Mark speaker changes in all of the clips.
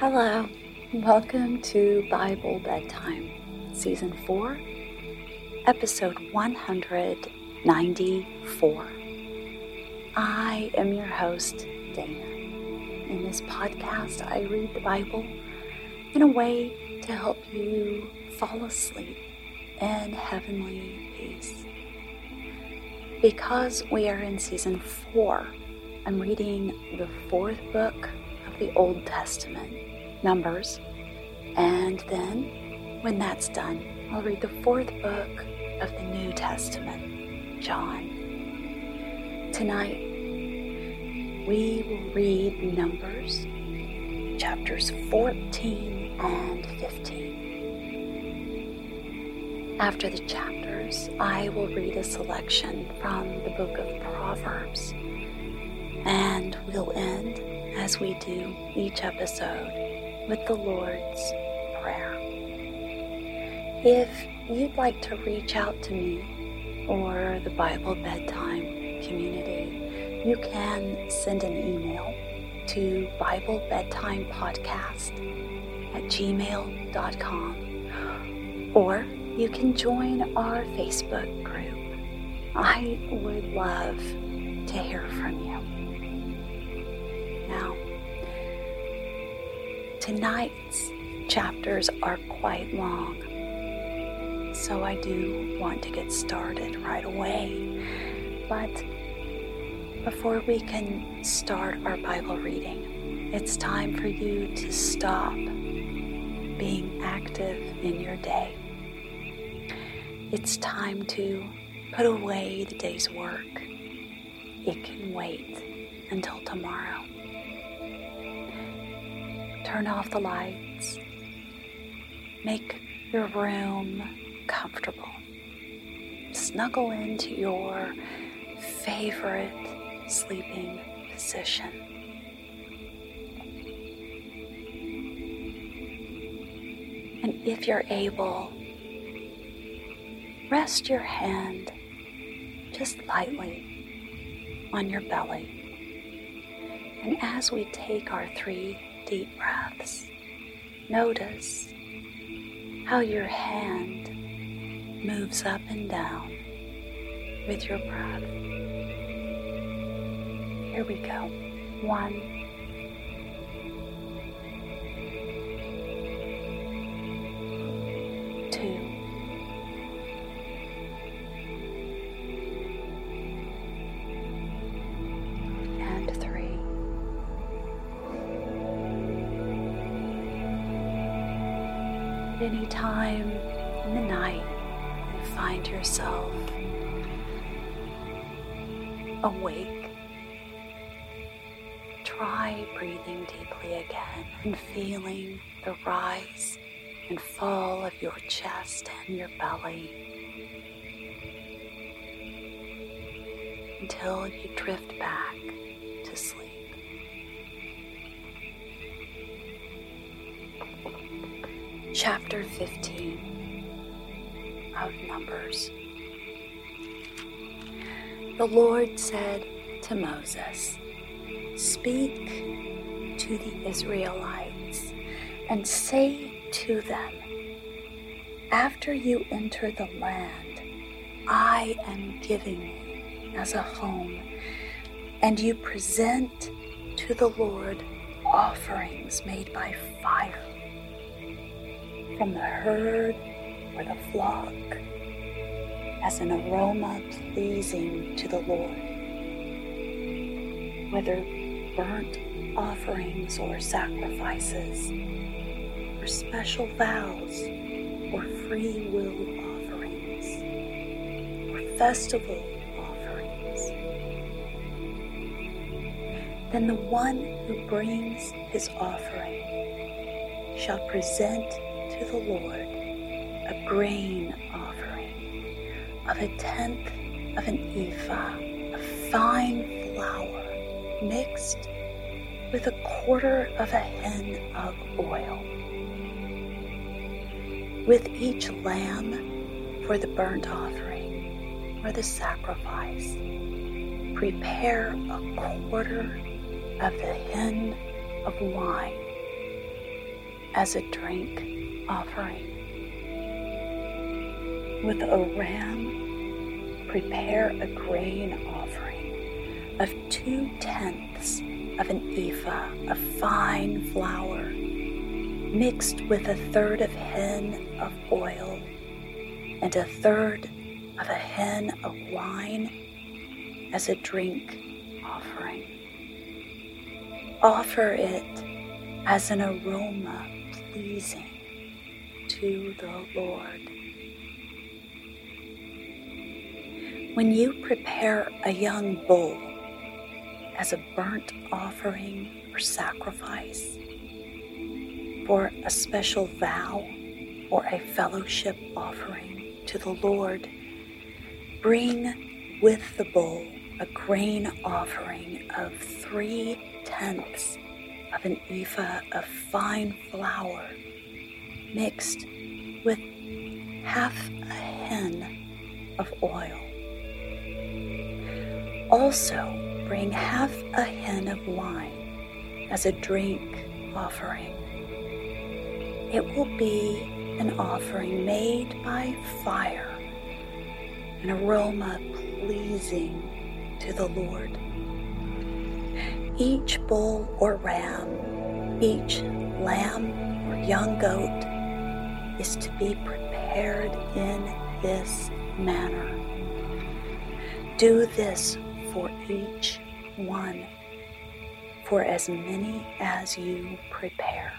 Speaker 1: Hello, welcome to Bible Bedtime, Season 4, Episode 194. I am your host, Dana. In this podcast, I read the Bible in a way to help you fall asleep in heavenly peace. Because we are in Season 4, I'm reading the fourth book of the Old Testament Numbers. And then, when that's done, I'll read the fourth book of the New Testament, John. Tonight, we will read Numbers chapters 14 and 15. After the chapters, I will read a selection from the book of Proverbs. And we'll end, as we do each episode, with the Lord's Prayer. If you'd like to reach out to me or the Bible Bedtime community, you can send an email to Bible Bedtime Podcast at gmail.com or you can join our Facebook group. I would love to hear from you. Tonight's chapters are quite long, so I do want to get started right away. But before we can start our Bible reading, it's time for you to stop being active in your day. It's time to put away the day's work. It can wait until tomorrow. Turn off the lights. Make your room comfortable. Snuggle into your favorite sleeping position. And if you're able, rest your hand just lightly on your belly. And as we take our three deep breaths. Notice how your hand moves up and down with your breath. Here we go. One, any time in the night you find yourself awake, try breathing deeply again and feeling the rise and fall of your chest and your belly. Until you drift back chapter 15 of Numbers. The Lord said to Moses, Speak to the Israelites and say to them, After you enter the land I am giving you as a home, and you present to the Lord offerings made by fire from the herd or the flock as an aroma pleasing to the Lord. Whether burnt offerings or sacrifices, or special vows or free will offerings, or festival offerings, then the one who brings his offering shall present to the Lord a grain offering of a tenth of an ephah of fine flour mixed with a quarter of a hin of oil. With each lamb for the burnt offering or the sacrifice, prepare a quarter of the hin of wine as a drink offering. With a ram, prepare a grain offering of two tenths of an ephah of fine flour, mixed with a third of hin of oil and a third of a hin of wine as a drink offering. Offer it as an aroma pleasing to the Lord. When you prepare a young bull as a burnt offering or sacrifice, for a special vow or a fellowship offering to the Lord, bring with the bull a grain offering of three tenths of an ephah of fine flour mixed with half a hin of oil. Also, bring half a hin of wine as a drink offering. It will be an offering made by fire, an aroma pleasing to the Lord. Each bull or ram, each lamb or young goat is to be prepared in this manner. Do this for each one, for as many as you prepare.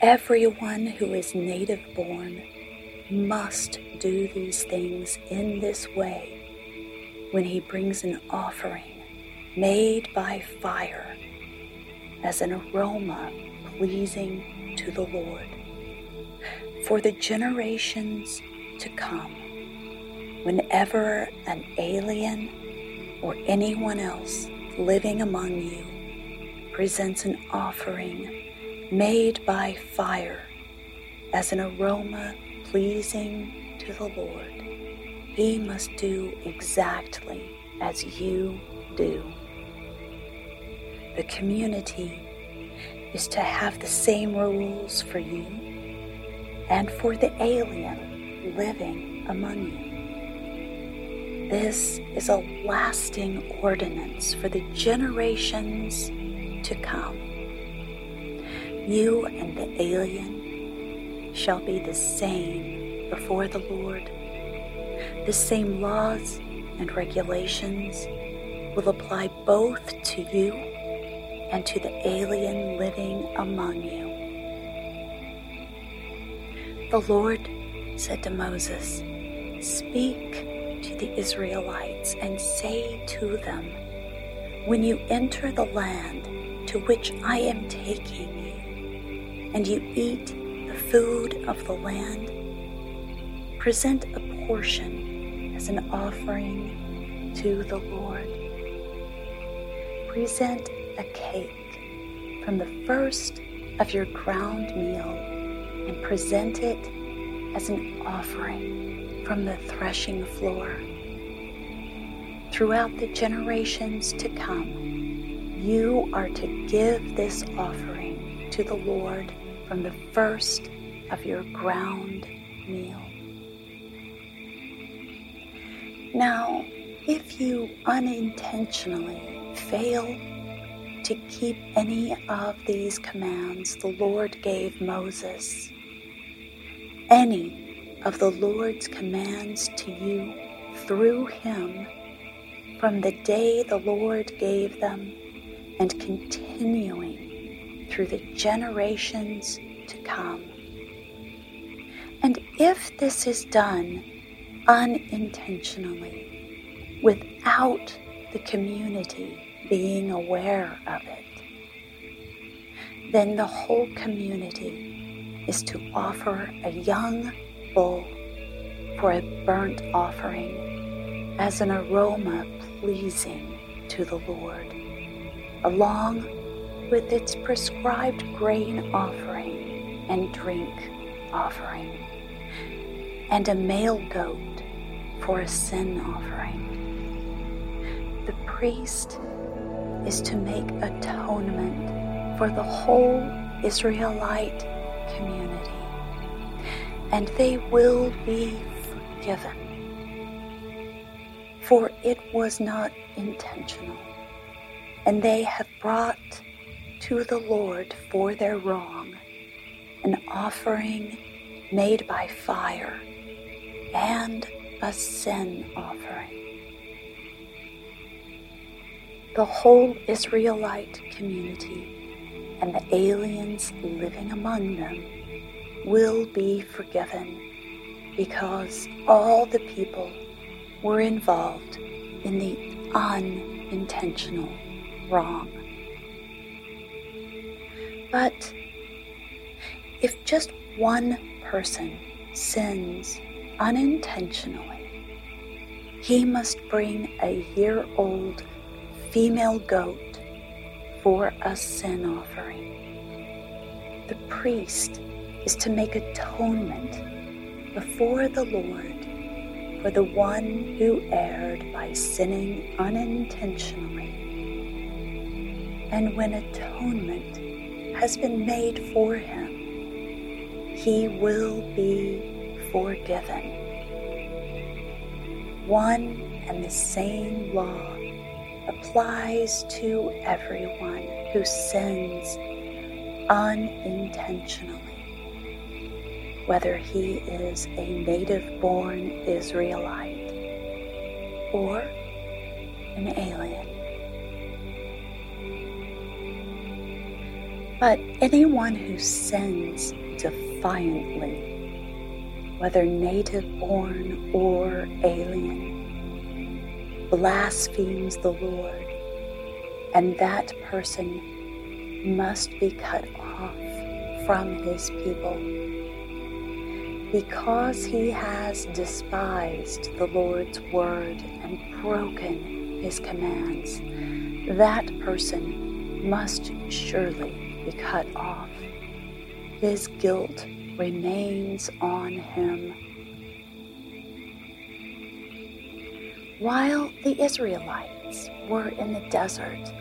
Speaker 1: Everyone who is native born must do these things in this way when he brings an offering made by fire as an aroma pleasing to the Lord. For the generations to come, whenever an alien or anyone else living among you presents an offering made by fire as an aroma pleasing to the Lord, he must do exactly as you do. The community is to have the same rules for you and for the alien living among you. This is a lasting ordinance for the generations to come. You and the alien shall be the same before the Lord. The same laws and regulations will apply both to you and to the alien living among you. The Lord said to Moses, Speak to the Israelites and say to them, When you enter the land to which I am taking you, and you eat the food of the land, present a portion as an offering to the Lord. Present a cake from the first of your ground meal and present it as an offering from the threshing floor. Throughout the generations to come, you are to give this offering to the Lord from the first of your ground meal. Now, if you unintentionally fail to keep any of these commands the Lord gave Moses, any of the Lord's commands to you through him from the day the Lord gave them and continuing through the generations to come. And if this is done unintentionally, without the community being aware of it, then the whole community is to offer a young bull for a burnt offering as an aroma pleasing to the Lord, along with its prescribed grain offering and drink offering, and a male goat for a sin offering. The priest is to make atonement for the whole Israelite community, and they will be forgiven. For it was not intentional, and they have brought to the Lord for their wrong an offering made by fire and a sin offering. The whole Israelite community and the aliens living among them will be forgiven because all the people were involved in the unintentional wrong. But if just one person sins unintentionally, he must bring a year old female goat for a sin offering. The priest is to make atonement before the Lord for the one who erred by sinning unintentionally. And when atonement has been made for him, he will be forgiven. One and the same law applies to everyone who sins unintentionally, whether he is a native born Israelite or an alien. But anyone who sins defiantly, whether native born or alien, blasphemes the Lord, and that person must be cut off from his people. Because he has despised the Lord's word and broken his commands, that person must surely be cut off his guilt remains on him. While the Israelites were in the desert,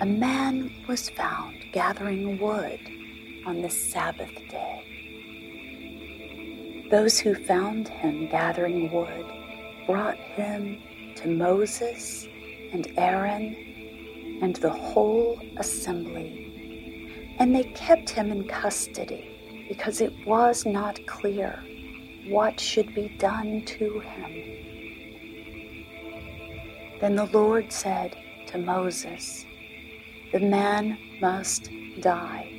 Speaker 1: a man was found gathering wood on the Sabbath day. Those who found him gathering wood brought him to Moses and Aaron and the whole assembly and they kept him in custody because it was not clear what should be done to him. Then the Lord said to Moses, The man must die.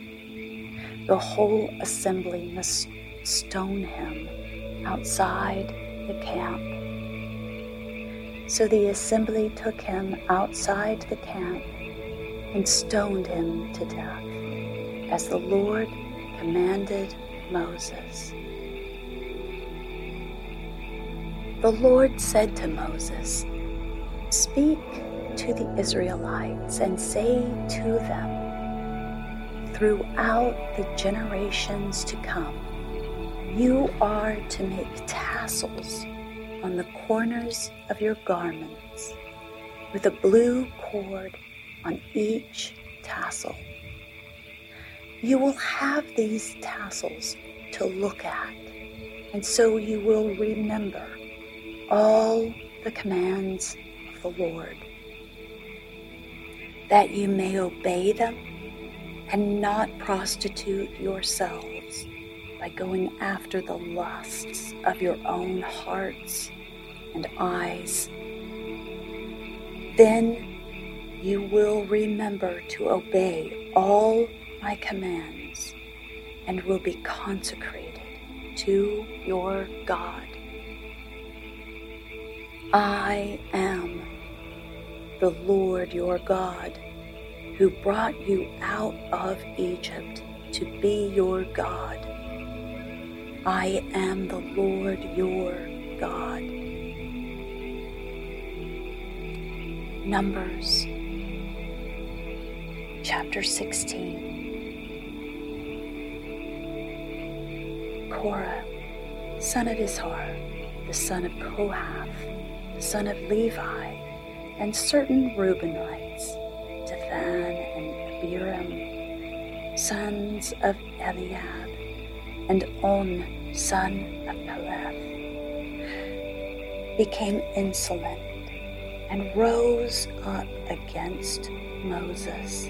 Speaker 1: The whole assembly must stone him outside the camp. So the assembly took him outside the camp and stoned him to death as the Lord commanded Moses. The Lord said to Moses, Speak to the Israelites and say to them, Throughout the generations to come, you are to make tassels on the corners of your garments with a blue cord on each tassel. You will have these tassels to look at, and so you will remember all the commands the Lord, that you may obey them and not prostitute yourselves by going after the lusts of your own hearts and eyes. Then you will remember to obey all my commands and will be consecrated to your God. I am the Lord your God who brought you out of Egypt to be your God. I am the Lord your God. Numbers chapter 16. Korah, son of Izhar, the son of Kohath, son of Levi, and certain Reubenites, Dathan and Abiram, sons of Eliab, and On, son of Peleth, became insolent and rose up against Moses.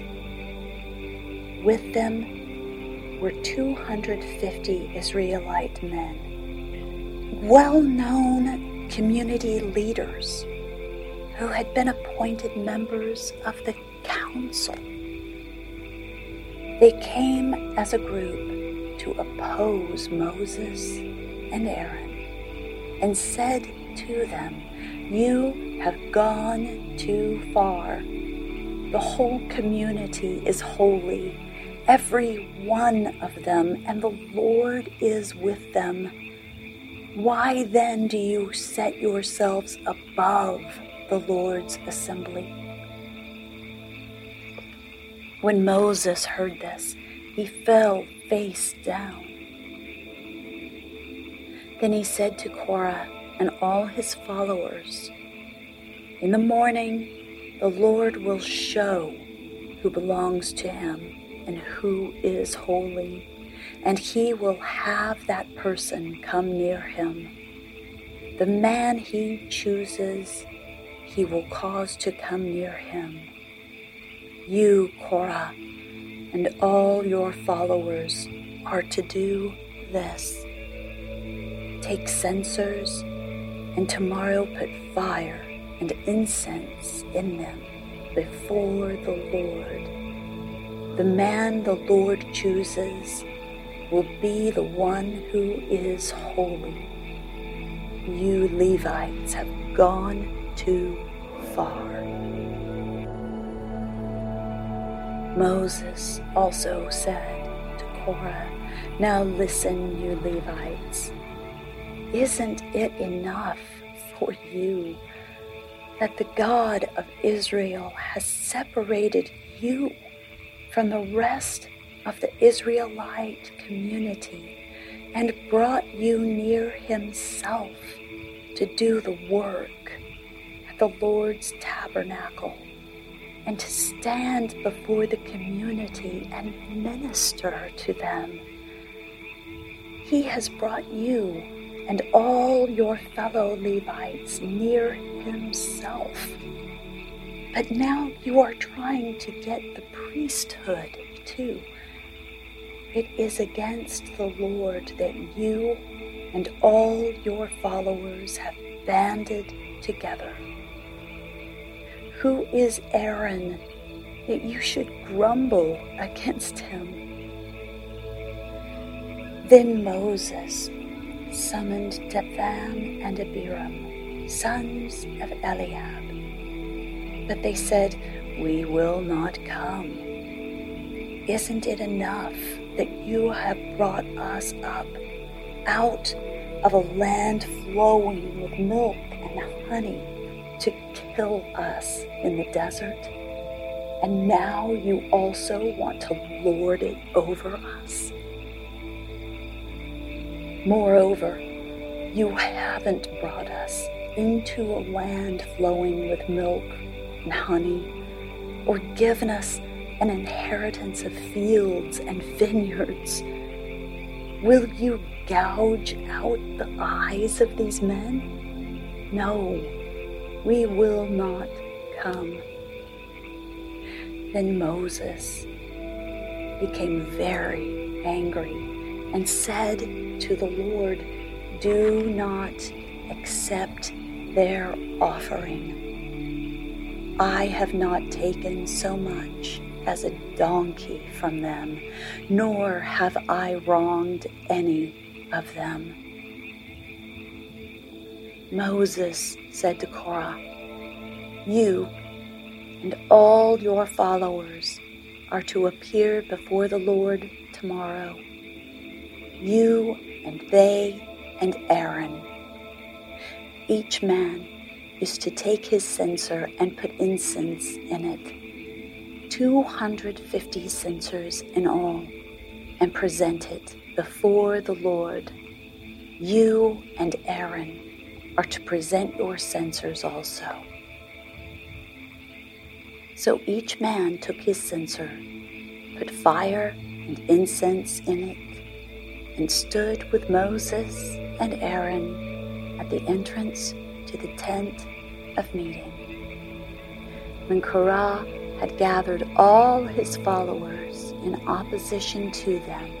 Speaker 1: With them were 250 Israelite men, well known community leaders who had been appointed members of the council. They came as a group to oppose Moses and Aaron and said to them, You have gone too far. The whole community is holy, every one of them, and the Lord is with them. Why then do you set yourselves above the Lord's assembly? When Moses heard this, he fell face down. Then he said to Korah and all his followers, In the morning the Lord will show who belongs to him and who is holy, and he will have that person come near him. The man he chooses, he will cause to come near him you, Korah, and all your followers are to do this. Take censers, and tomorrow put fire and incense in them before the Lord. The man the Lord chooses will be the one who is holy. You Levites have gone too far. Moses also said to Korah, Now listen, you Levites. Isn't it enough for you that the God of Israel has separated you from the rest of the Israelite community and brought you near himself to do the work at the Lord's tabernacle? and to stand before the community and minister to them. He has brought you and all your fellow Levites near Himself. But now you are trying to get the priesthood too. It is against the Lord that you and all your followers have banded together. Who is Aaron that you should grumble against him? Then Moses summoned Dathan and Abiram, sons of Eliab. But they said, We will not come. Isn't it enough that you have brought us up out of a land flowing with milk and honey? to kill us in the desert. And now you also want to lord it over us. Moreover, you haven't brought us into a land flowing with milk and honey, or given us an inheritance of fields and vineyards. Will you gouge out the eyes of these men? No, we will not come. Then Moses became very angry and said to the Lord, Do not accept their offering. I have not taken so much as a donkey from them, nor have I wronged any of them. Moses said to Korah, You and all your followers are to appear before the Lord tomorrow. You and they and Aaron. Each man is to take his censer and put incense in it, 250 censers in all, and present it before the Lord. You and Aaron are to present your censers also. So each man took his censer put fire and incense in it, and stood with Moses and Aaron at the entrance to the tent of meeting. When Korah had gathered all his followers in opposition to them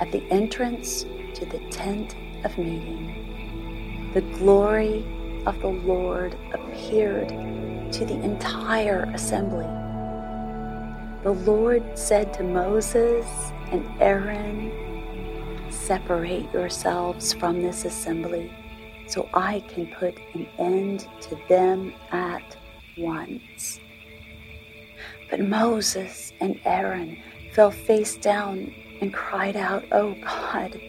Speaker 1: at the entrance to the tent of meeting, the glory of the Lord appeared to the entire assembly. The Lord said to Moses and Aaron, Separate yourselves from this assembly so I can put an end to them at once. But Moses and Aaron fell face down and cried out, O God,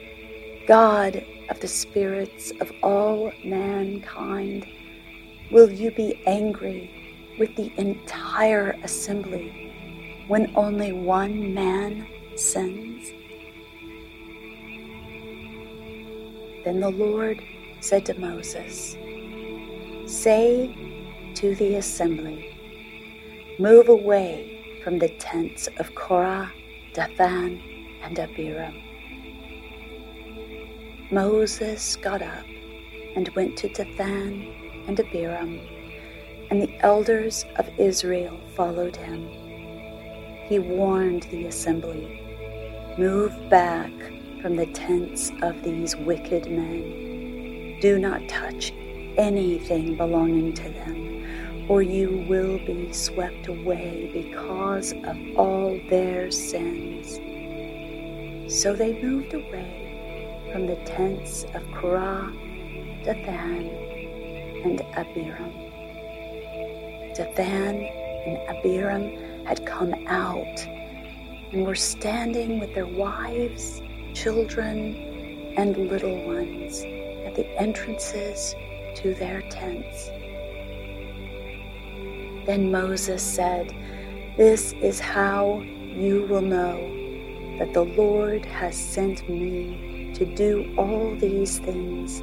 Speaker 1: God of the spirits of all mankind, will you be angry with the entire assembly when only one man sins? Then the Lord said to Moses, Say to the assembly, Move away from the tents of Korah, Dathan, and Abiram. Moses got up and went to Dathan and Abiram, and the elders of Israel followed him. He warned the assembly Move back from the tents of these wicked men. Do not touch anything belonging to them or you will be swept away because of all their sins. So they moved away from the tents of Korah, Dathan, and Abiram. Dathan and Abiram had come out and were standing with their wives, children, and little ones at the entrances to their tents. Then Moses said, This is how you will know that the Lord has sent me to do all these things,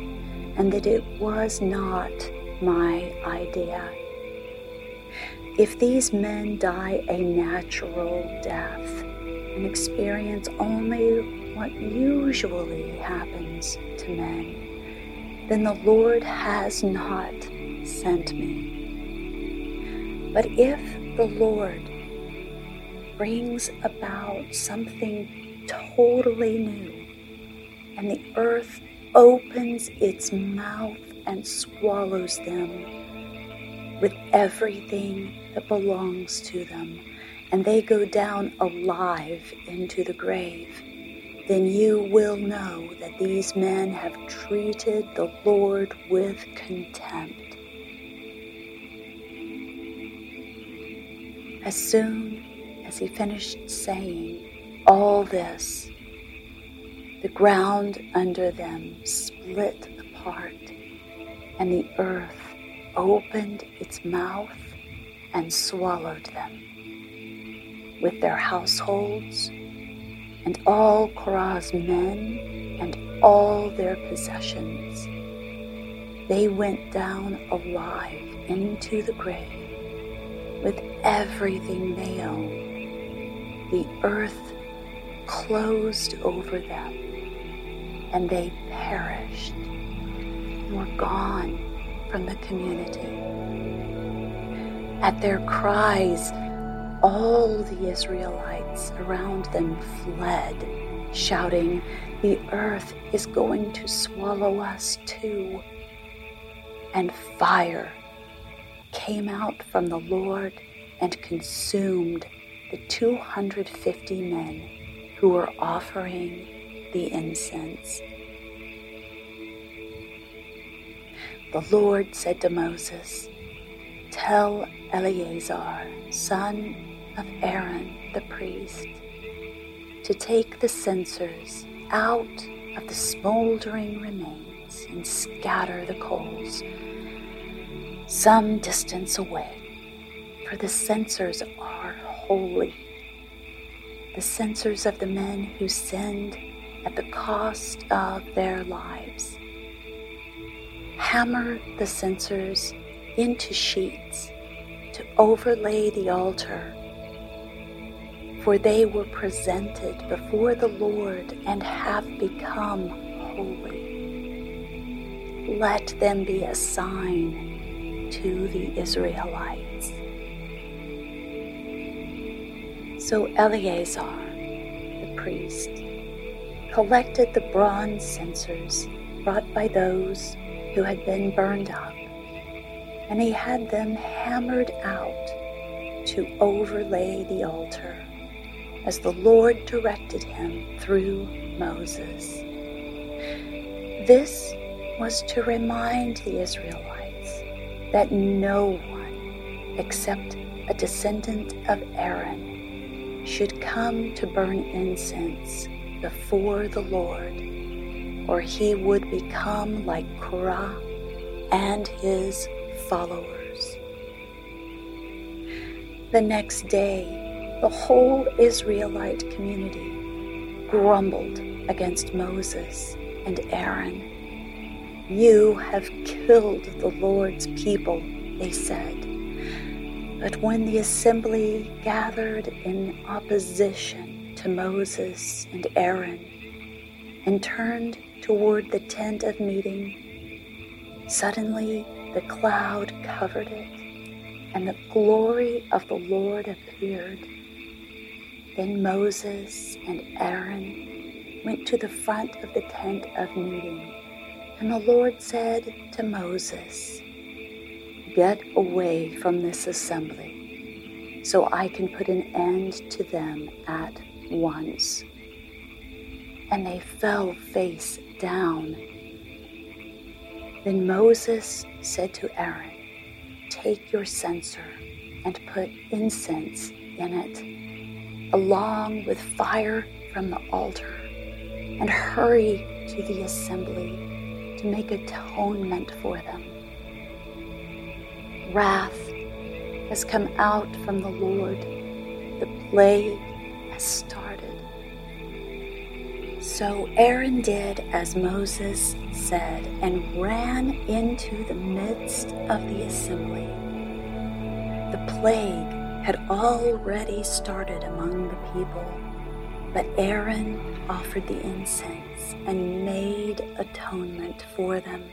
Speaker 1: and that it was not my idea. If these men die a natural death and experience only what usually happens to men, then the Lord has not sent me. But if the Lord brings about something totally new, and the earth opens its mouth and swallows them with everything that belongs to them, and they go down alive into the grave, then you will know that these men have treated the Lord with contempt. As soon as he finished saying all this, the ground under them split apart, and the earth opened its mouth and swallowed them, with their households, and all Korah's men, and all their possessions. They went down alive into the grave with everything they own. The earth closed over them, and they perished and were gone from the community. At their cries, all the Israelites around them fled, shouting, The earth is going to swallow us too. And fire came out from the Lord and consumed the 250 men who were offering the incense. The Lord said to Moses, Tell Eleazar, son of Aaron the priest, to take the censers out of the smoldering remains and scatter the coals some distance away, for the censers are holy. The censers of the men who sinned at the cost of their lives. Hammer the censers into sheets to overlay the altar. for they were presented before the Lord and have become holy. Let them be a sign to the Israelites. So Eleazar, the priest, collected the bronze censers brought by those who had been burned up, and he had them hammered out to overlay the altar, as the Lord directed him through Moses. This was to remind the Israelites that no one except a descendant of Aaron should come to burn incense before the Lord, or he would become like Korah and his followers. The next day, the whole Israelite community grumbled against Moses and Aaron. You have killed the Lord's people, they said. But when the assembly gathered in opposition to Moses and Aaron and turned toward the tent of meeting, suddenly the cloud covered it, and the glory of the Lord appeared. Then Moses and Aaron went to the front of the tent of meeting, and the Lord said to Moses, Get away from this assembly so I can put an end to them at once. And they fell face down. Then Moses said to Aaron, Take your censer and put incense in it, along with fire from the altar, and hurry to the assembly to make atonement for them wrath has come out from the Lord. The plague has started. So Aaron did as Moses said and ran into the midst of the assembly. The plague had already started among the people, but Aaron offered the incense and made atonement for them.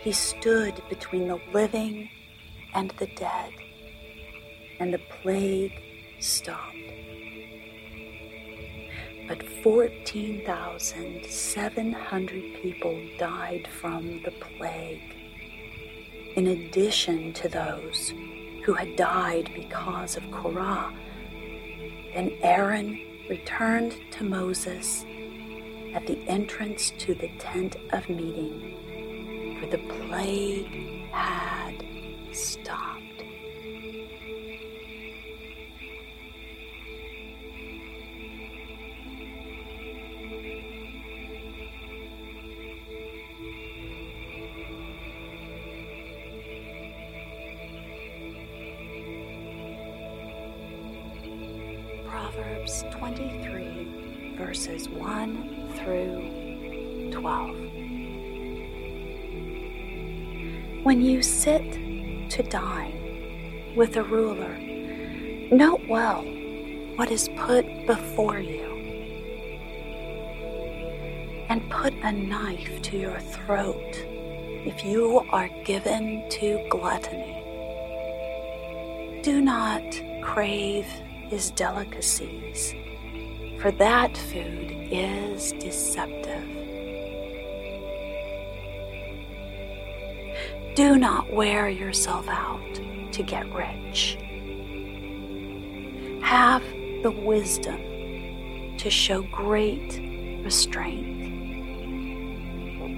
Speaker 1: He stood between the living and the dead, and the plague stopped. But 14,700 people died from the plague, in addition to those who had died because of Korah. Then Aaron returned to Moses at the entrance to the tent of meeting, for the plague had stopped. Proverbs 23, verses 1 through 12. When you sit to dine with a ruler. Note well what is put before you, and put a knife to your throat if you are given to gluttony. Do not crave his delicacies, for that food is deceptive. Do not wear yourself out to get rich. Have the wisdom to show great restraint.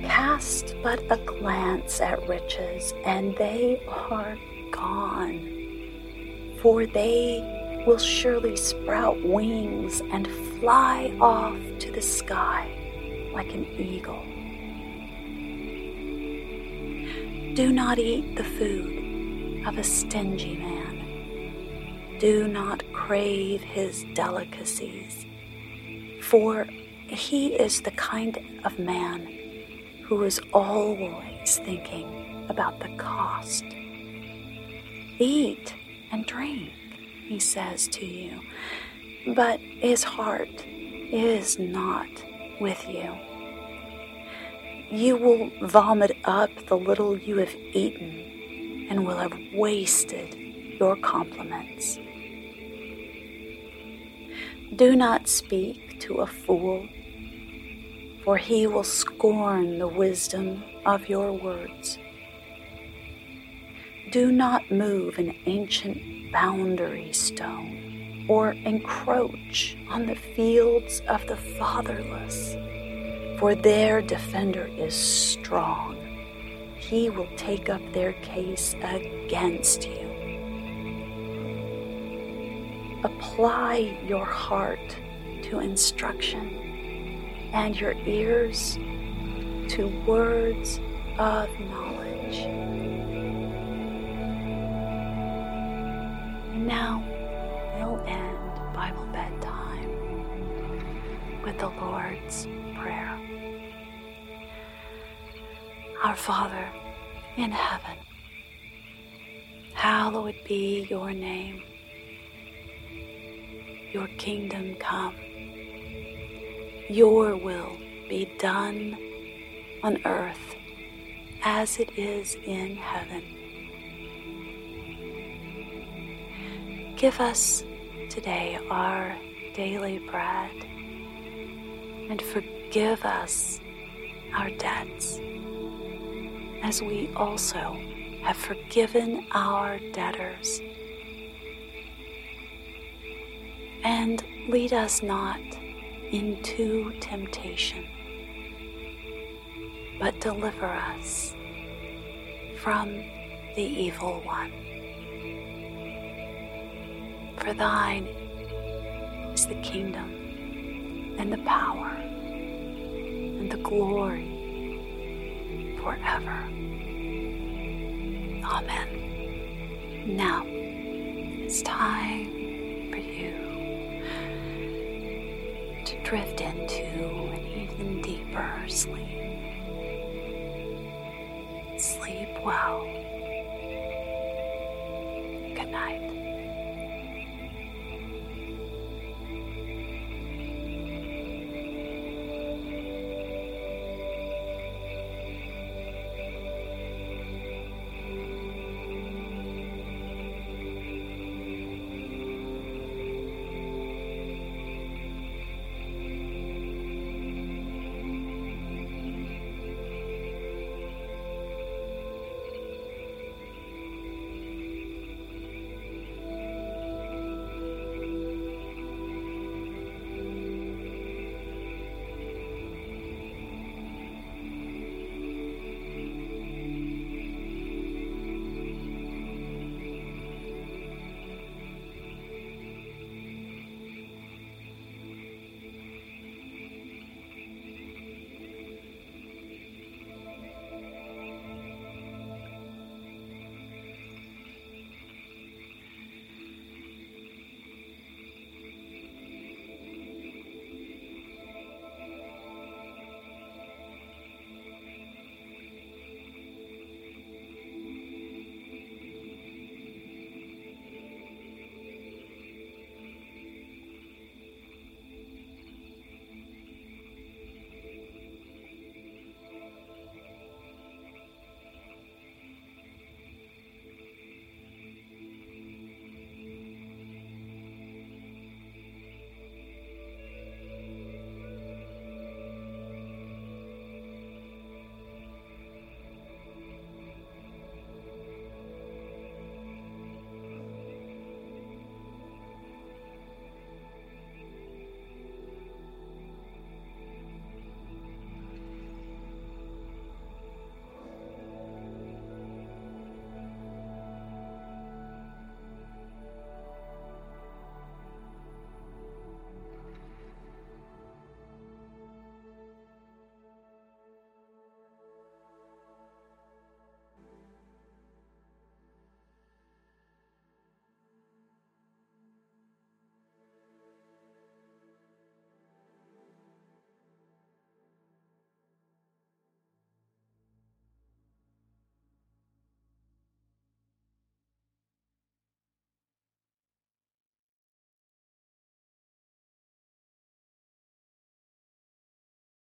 Speaker 1: Cast but a glance at riches, and they are gone, for they will surely sprout wings and fly off to the sky like an eagle. Do not eat the food of a stingy man. Do not crave his delicacies, for he is the kind of man who is always thinking about the cost. Eat and drink, he says to you. but his heart is not with you. You will vomit up the little you have eaten and will have wasted your compliments. Do not speak to a fool, for he will scorn the wisdom of your words. Do not move an ancient boundary stone or encroach on the fields of the fatherless, for their defender is strong. He will take up their case against you apply your heart to instruction and your ears to words of knowledge. Now we'll end Bible bedtime with the Lord's Our Father in heaven, hallowed be your name your kingdom come. Your will be done on earth as it is in heaven. Give us today our daily bread and forgive us our debts as we also have forgiven our debtors and lead us not into temptation, but deliver us from the evil one. For thine is the kingdom and the power and the glory forever. Amen. Now it's time for you to drift into an even deeper sleep. Sleep well. Good night.